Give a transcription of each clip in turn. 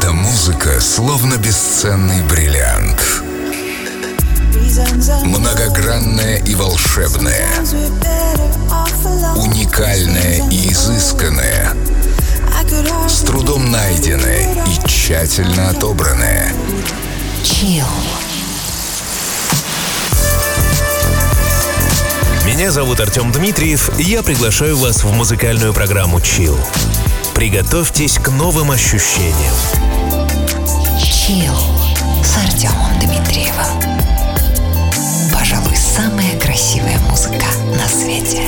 Эта музыка словно бесценный бриллиант. Многогранная и волшебная. Уникальная и изысканная. С трудом найденная и тщательно отобранная. Chill. Меня зовут Артем Дмитриев, и я приглашаю вас в музыкальную программу Chill. Приготовьтесь к новым ощущениям. Chill с Артемом Дмитриевым. Пожалуй, самая красивая музыка на свете.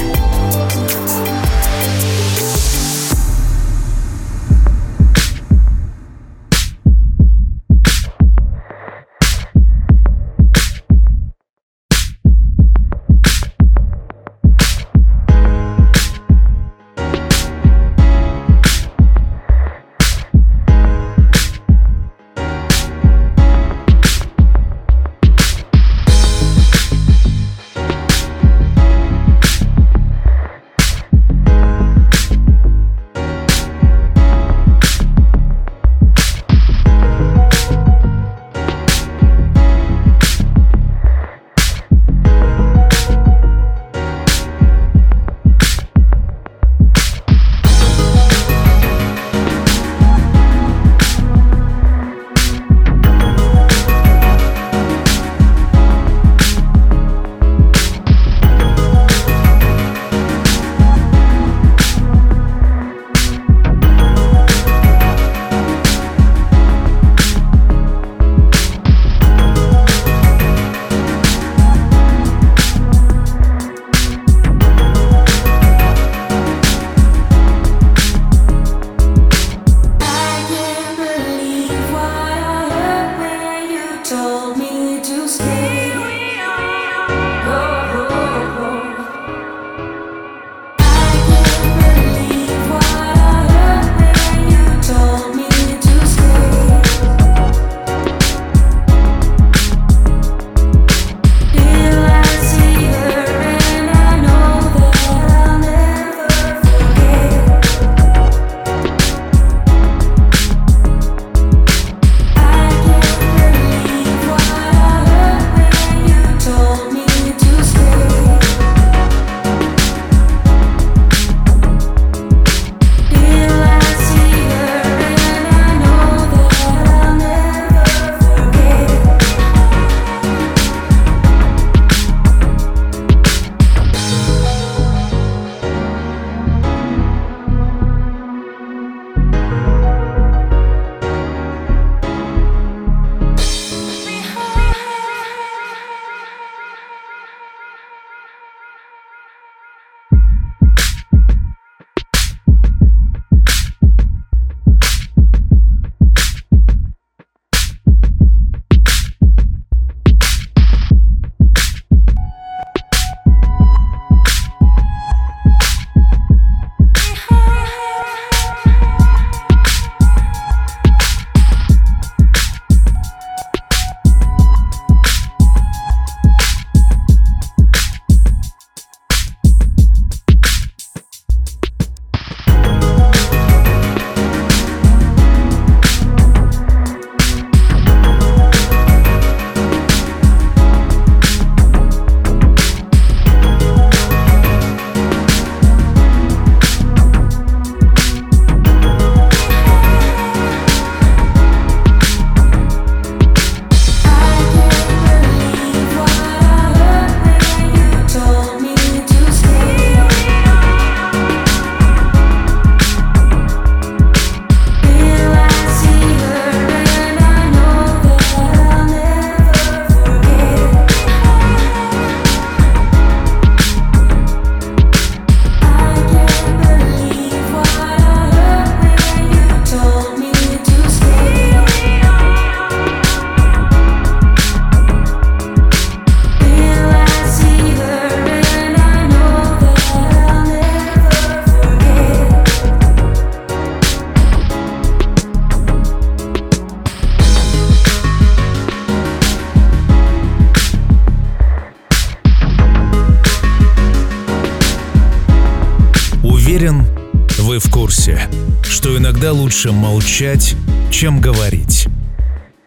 Лучше молчать, чем говорить.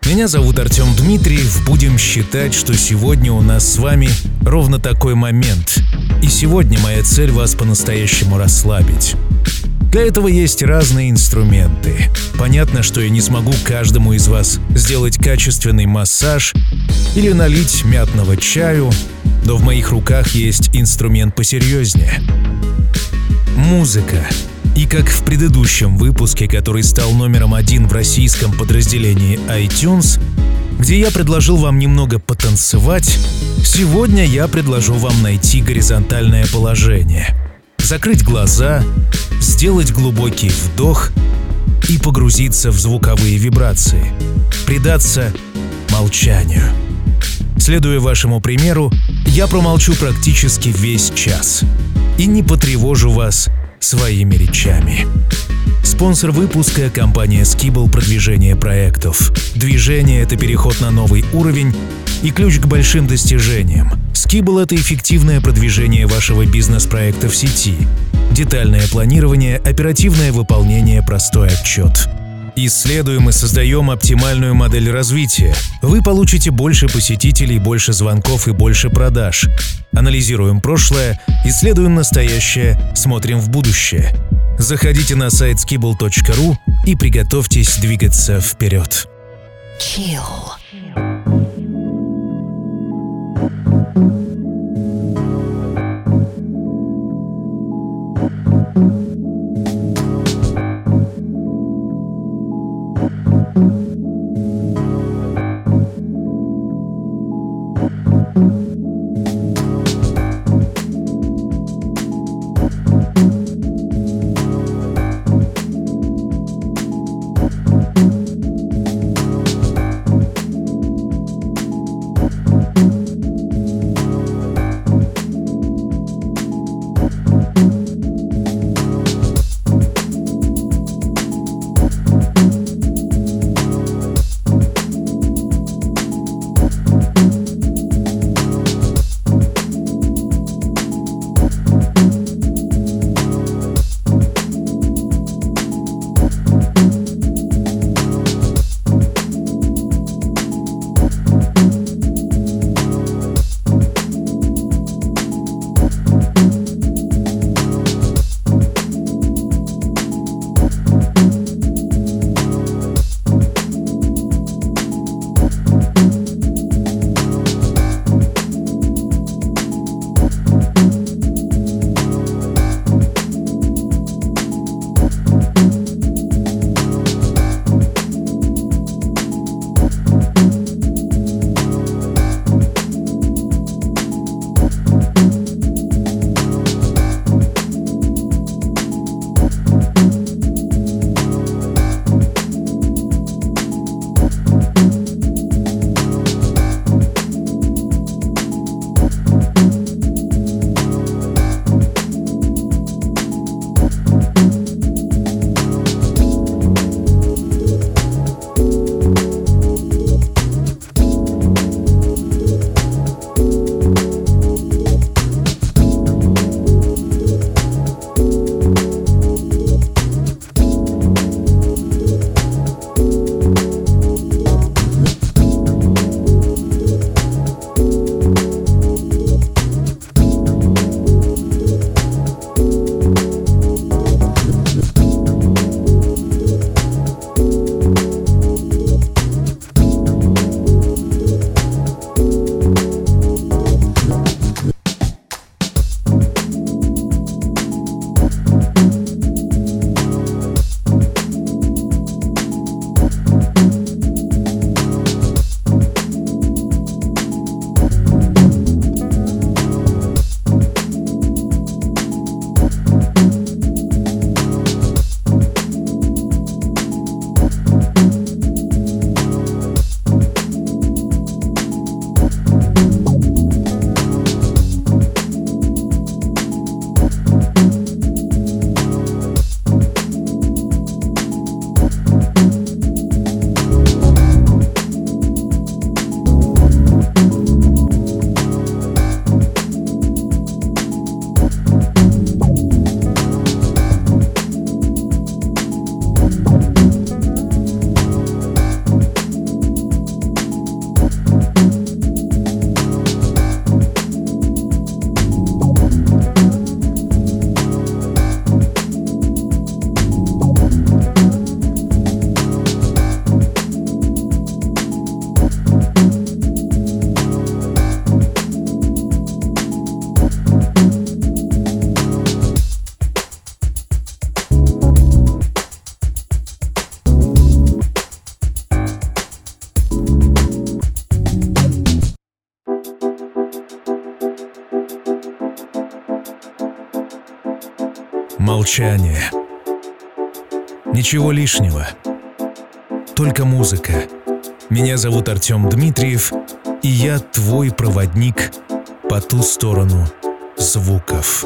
Меня зовут Артем Дмитриев. Будем считать, что сегодня у нас с вами ровно такой момент. И сегодня моя цель вас по-настоящему расслабить. Для этого есть разные инструменты. Понятно, что я не смогу каждому из вас сделать качественный массаж или налить мятного чаю, но в моих руках есть инструмент посерьезнее. Музыка. И как в предыдущем выпуске, который стал номером один в российском подразделении iTunes, где я предложил вам немного потанцевать, сегодня я предложу вам найти горизонтальное положение. Закрыть глаза, сделать глубокий вдох и погрузиться в звуковые вибрации. Предаться молчанию. Следуя вашему примеру, я промолчу практически весь час и не потревожу вас своими речами. Спонсор выпуска – компания Skibble продвижение проектов. Движение – это переход на новый уровень и ключ к большим достижениям. Skibble – это эффективное продвижение вашего бизнес-проекта в сети. Детальное планирование, оперативное выполнение, простой отчет. Исследуем и создаем оптимальную модель развития. Вы получите больше посетителей, больше звонков и больше продаж. Анализируем прошлое, исследуем настоящее, смотрим в будущее. Заходите на сайт skibble.ru и приготовьтесь двигаться вперед. Chill. Молчание. Ничего лишнего. Только музыка. Меня зовут Артем Дмитриев, и я твой проводник по ту сторону звуков.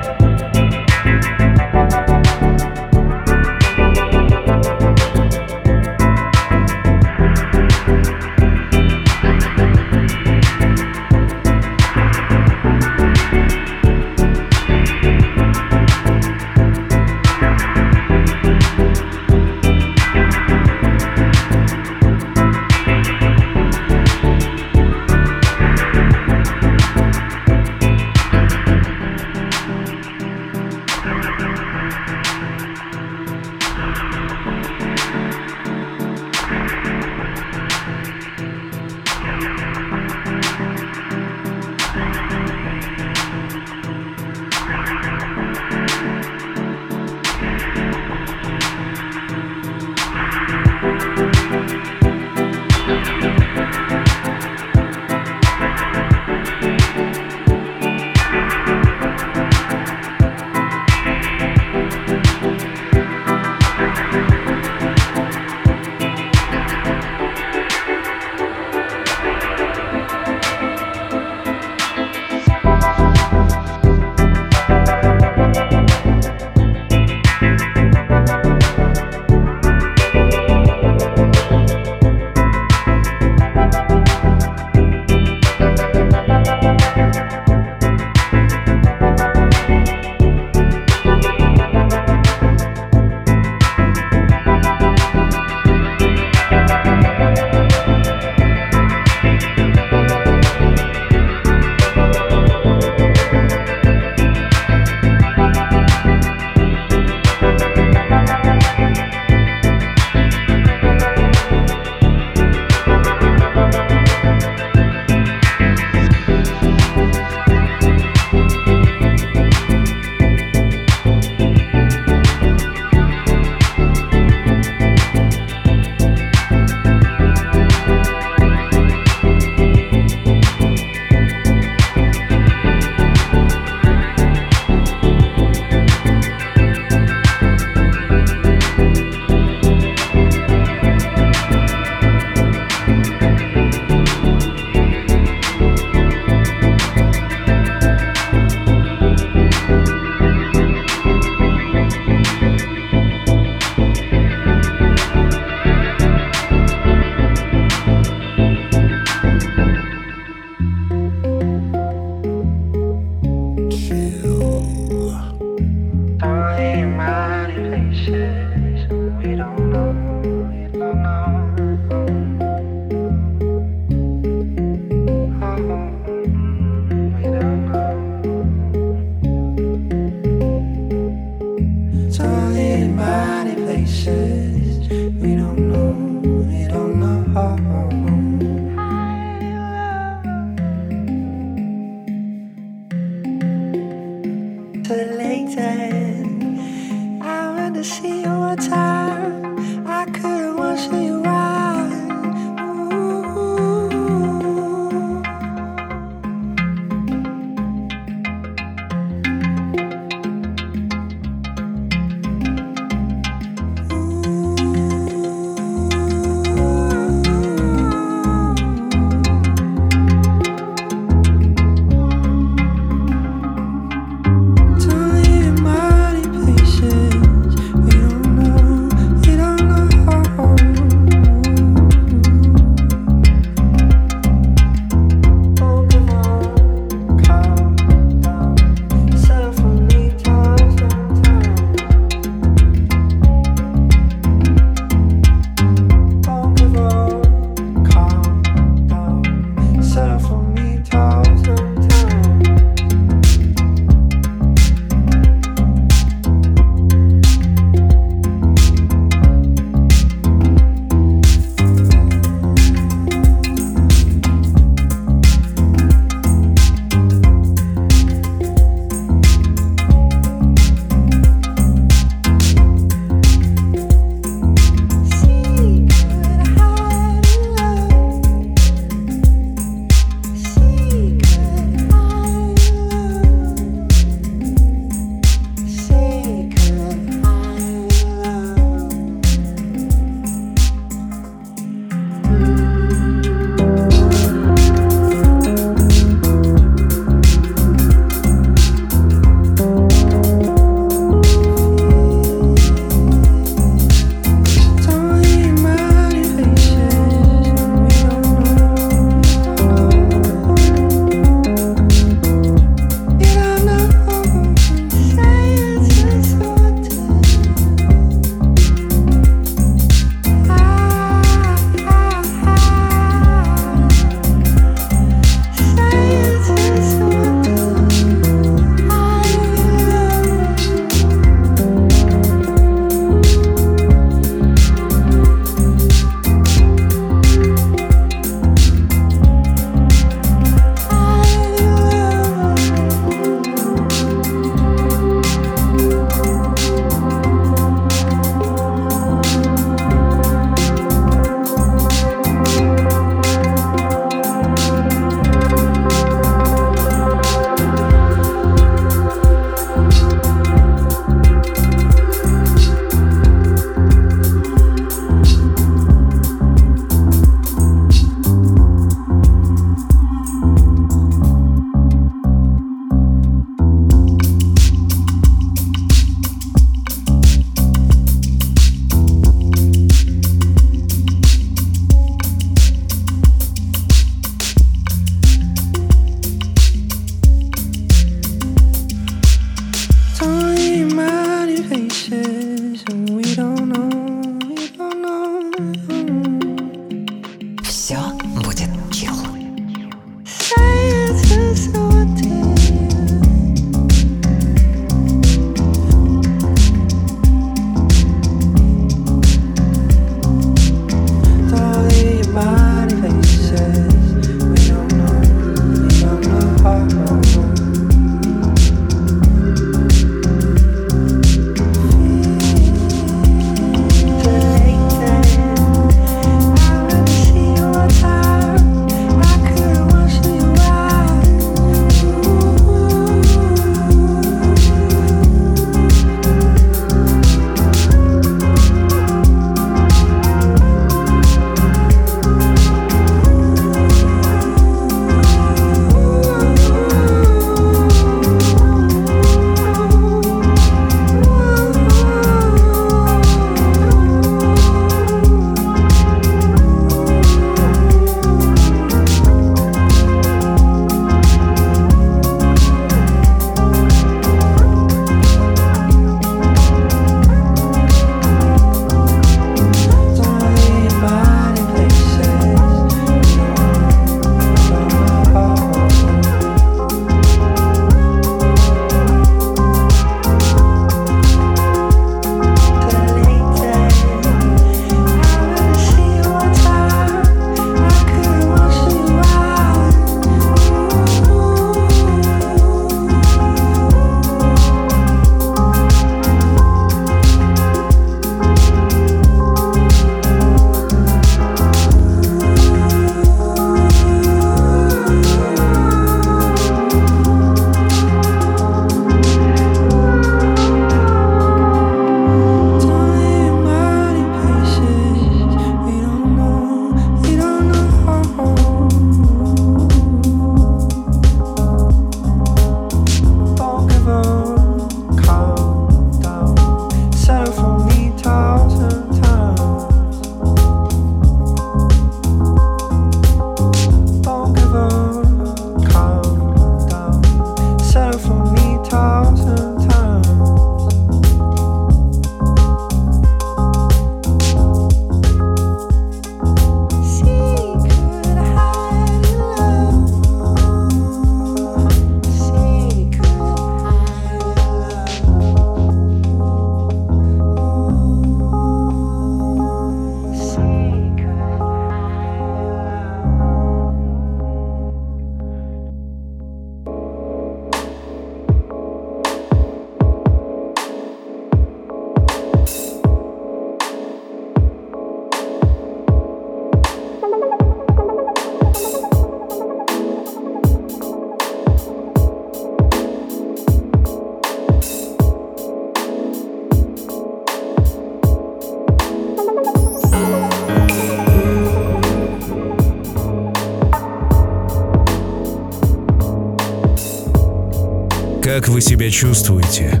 Как вы себя чувствуете?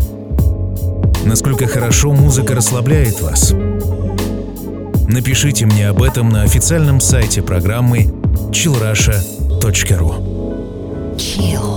Насколько хорошо музыка расслабляет вас? Напишите мне об этом на официальном сайте программы chillrusha.ru Chill.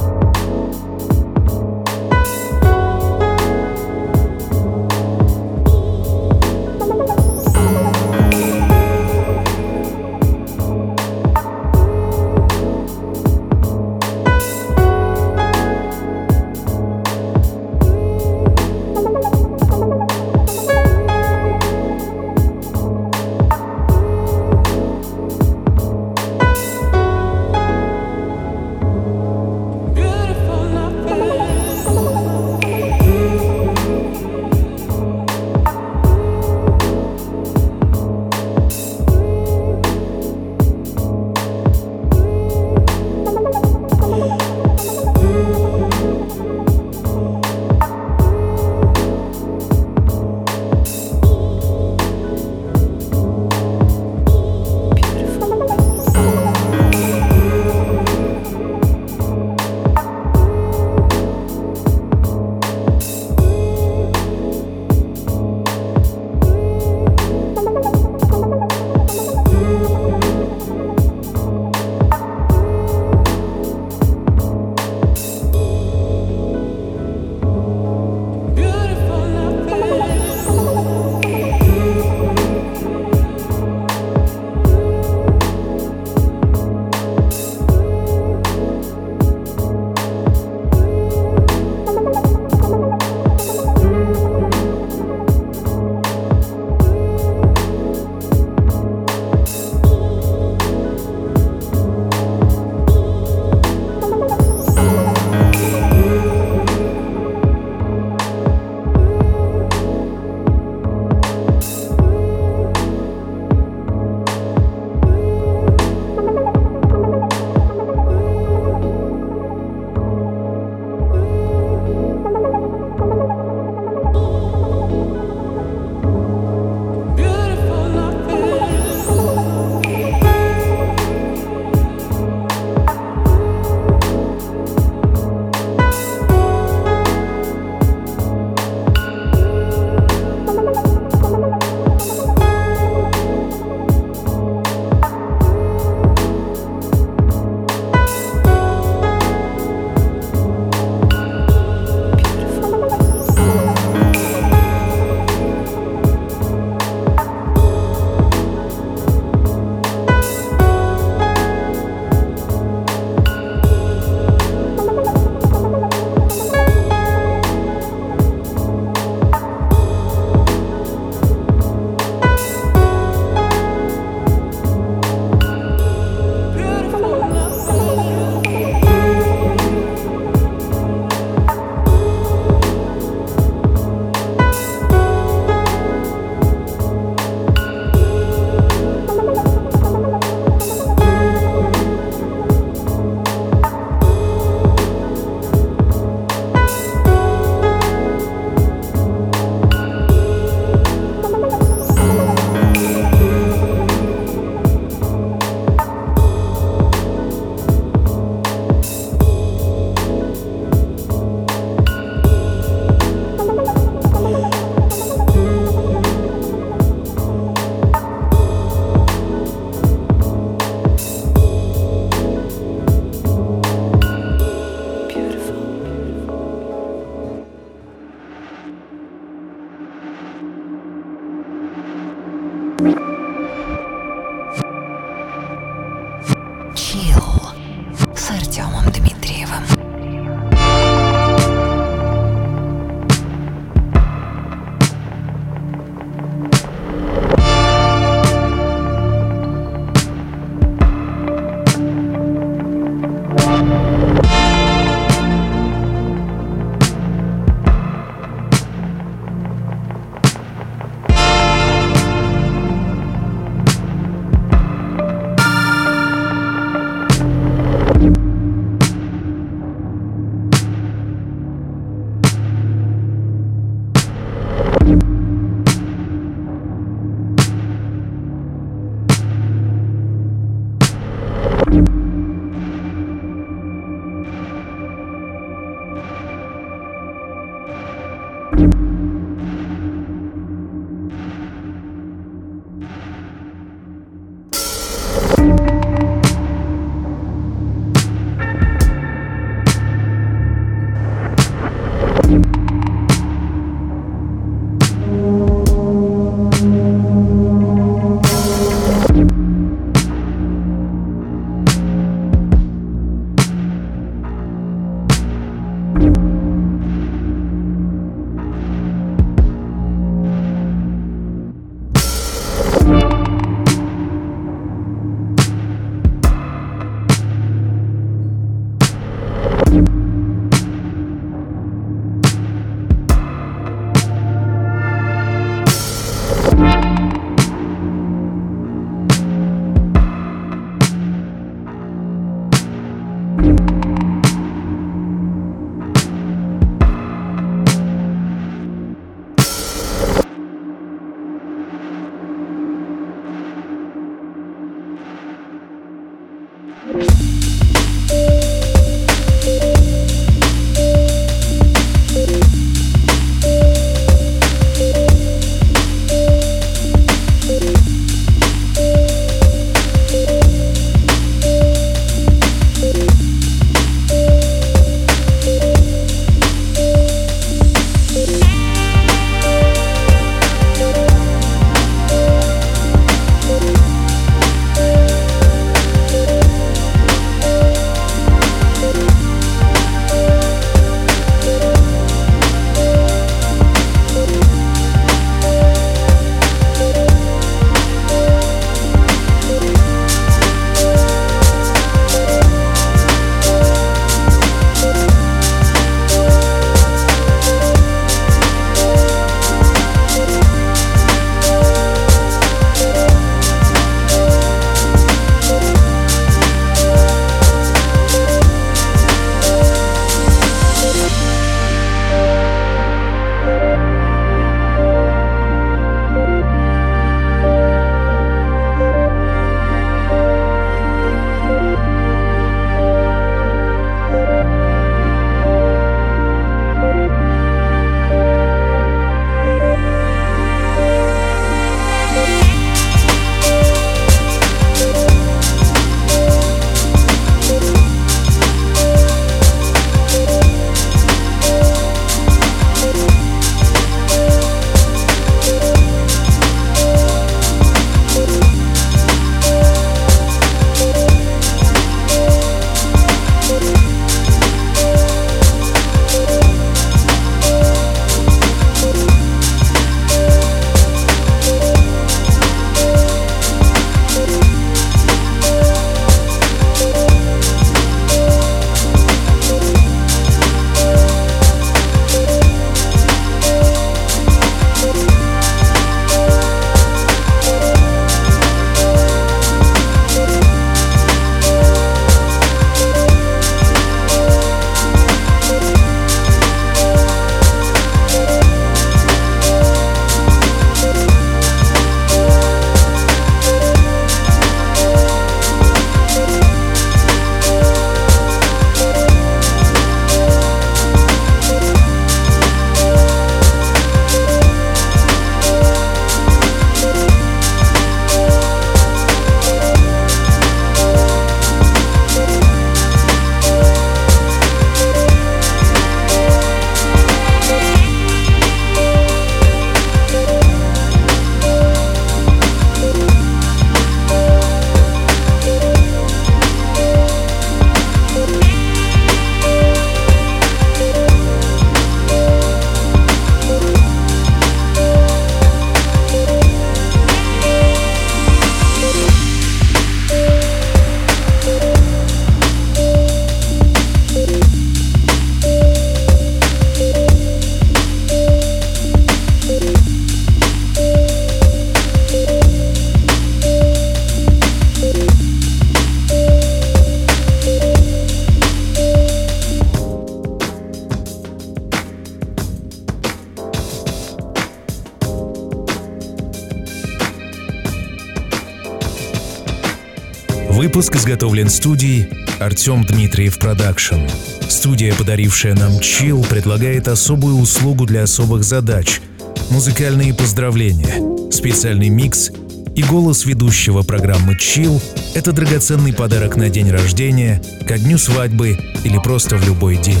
Выпуск изготовлен студией Артем Дмитриев Продакшн. Студия, подарившая нам Chill, предлагает особую услугу для особых задач – музыкальные поздравления, специальный микс и голос ведущего программы «Chill» — это драгоценный подарок на день рождения, ко дню свадьбы или просто в любой день.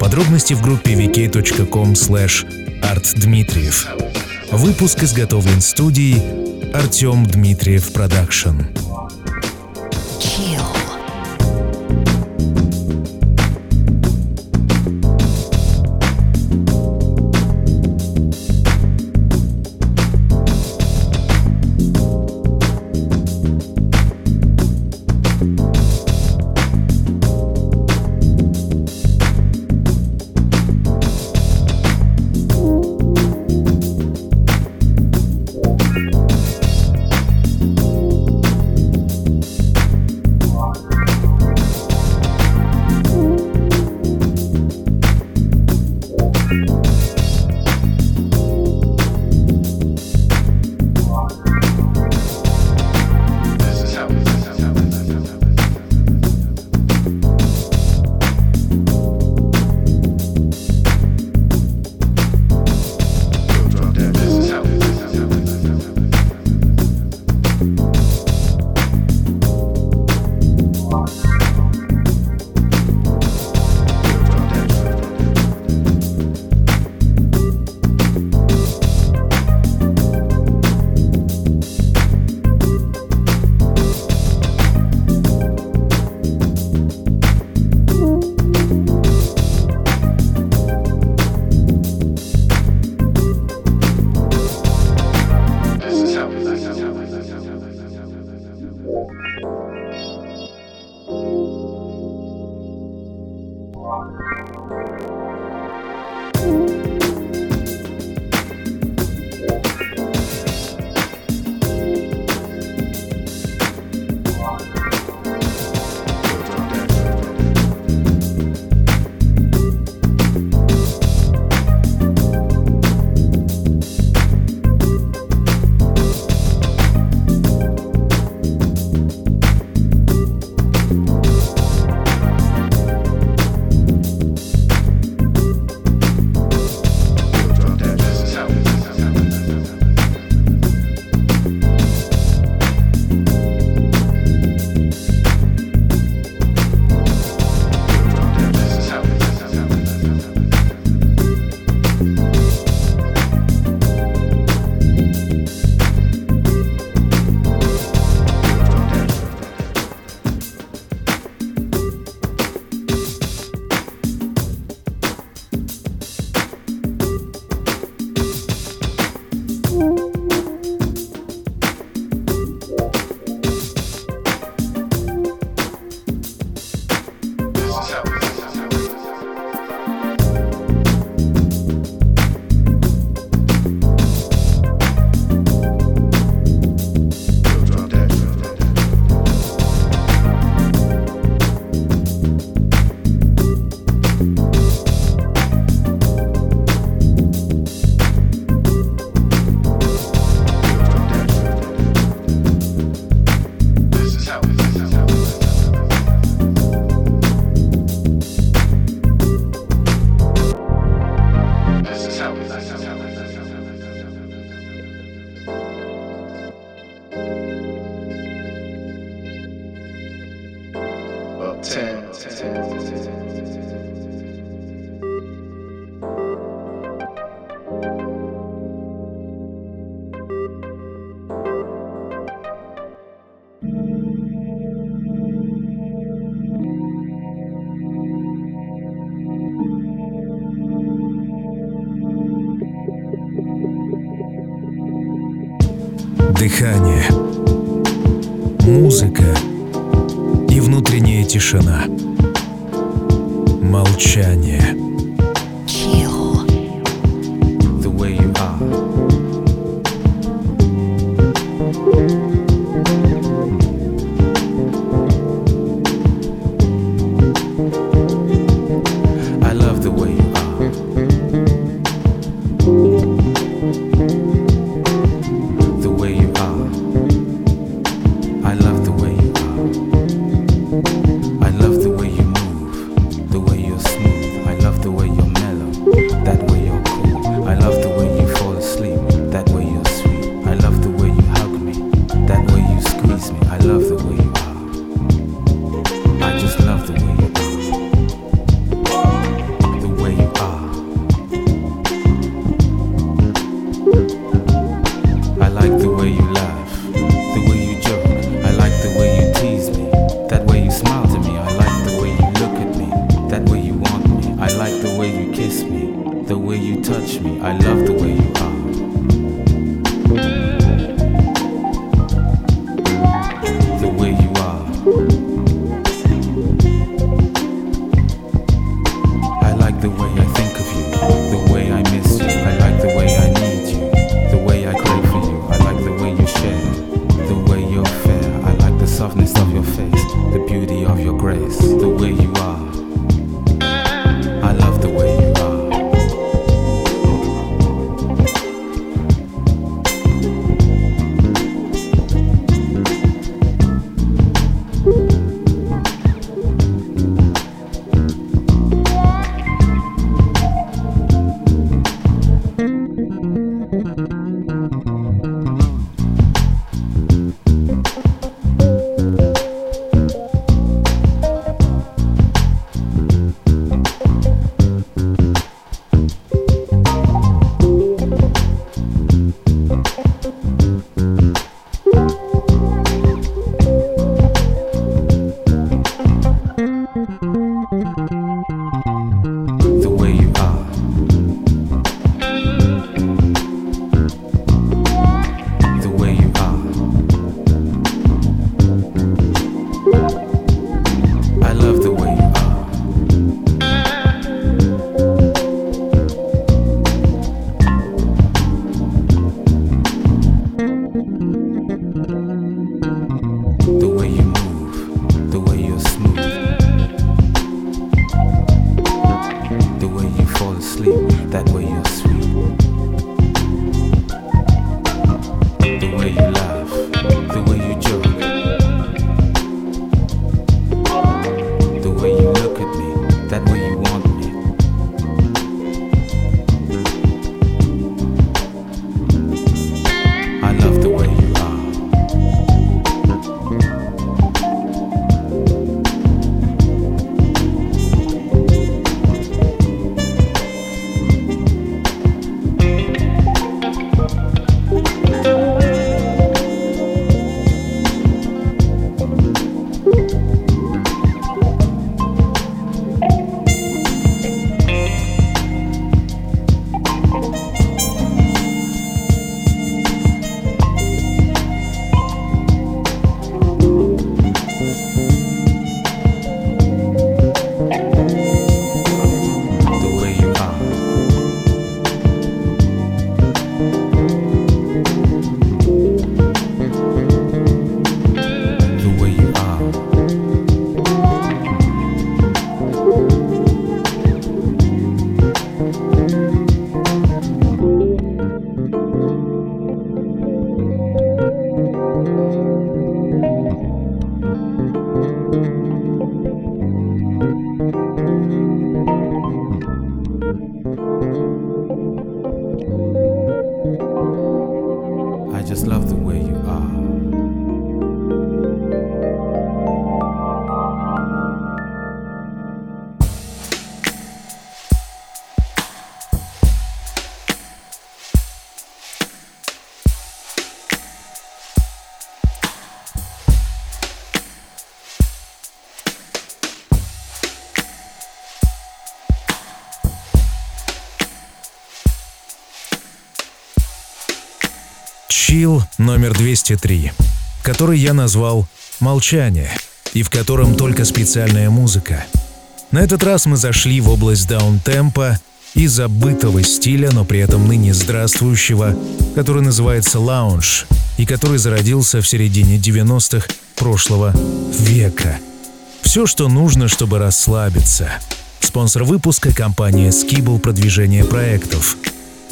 Подробности в группе vk.com slash artdmitriev. Выпуск изготовлен студией Артем Дмитриев Продакшн. Чил номер 203, который я назвал «Молчание», и в котором только специальная музыка. На этот раз мы зашли в область даунтемпа и забытого стиля, но при этом ныне здравствующего, который называется лаунж, и который зародился в середине 90-х прошлого века. Все, что нужно, чтобы расслабиться. Спонсор выпуска – компания Skibble продвижение проектов.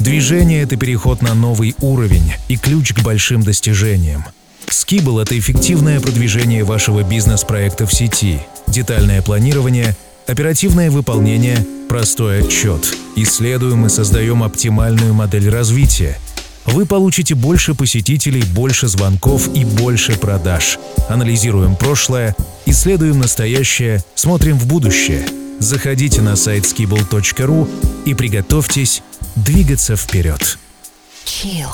Движение – это переход на новый уровень и ключ к большим достижениям. Skibble – это эффективное продвижение вашего бизнес-проекта в сети, детальное планирование, оперативное выполнение, простой отчет. Исследуем и создаем оптимальную модель развития. Вы получите больше посетителей, больше звонков и больше продаж. Анализируем прошлое, исследуем настоящее, смотрим в будущее. Заходите на сайт skibble.ru и приготовьтесь двигаться вперед. Chill.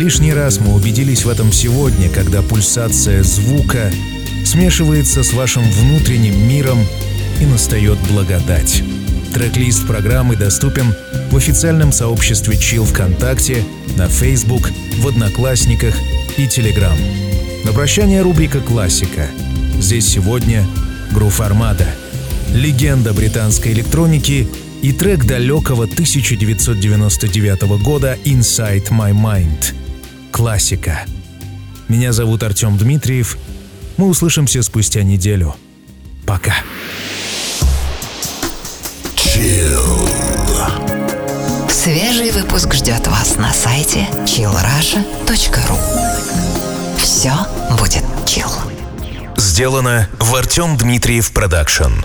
Лишний раз мы убедились в этом сегодня, когда пульсация звука смешивается с вашим внутренним миром и настает благодать. Трек-лист программы доступен в официальном сообществе Chill ВКонтакте, на Facebook, в Одноклассниках и Telegram. На прощание рубрика «Классика». Здесь сегодня Грув Армада, легенда британской электроники и трек далекого 1999 года «Inside My Mind». Классика. Меня зовут Артем Дмитриев. Мы услышимся спустя неделю. Пока. Свежий выпуск ждет вас на сайте chillrussia.ru Все будет chill. Сделано в Артем Дмитриев Продакшн.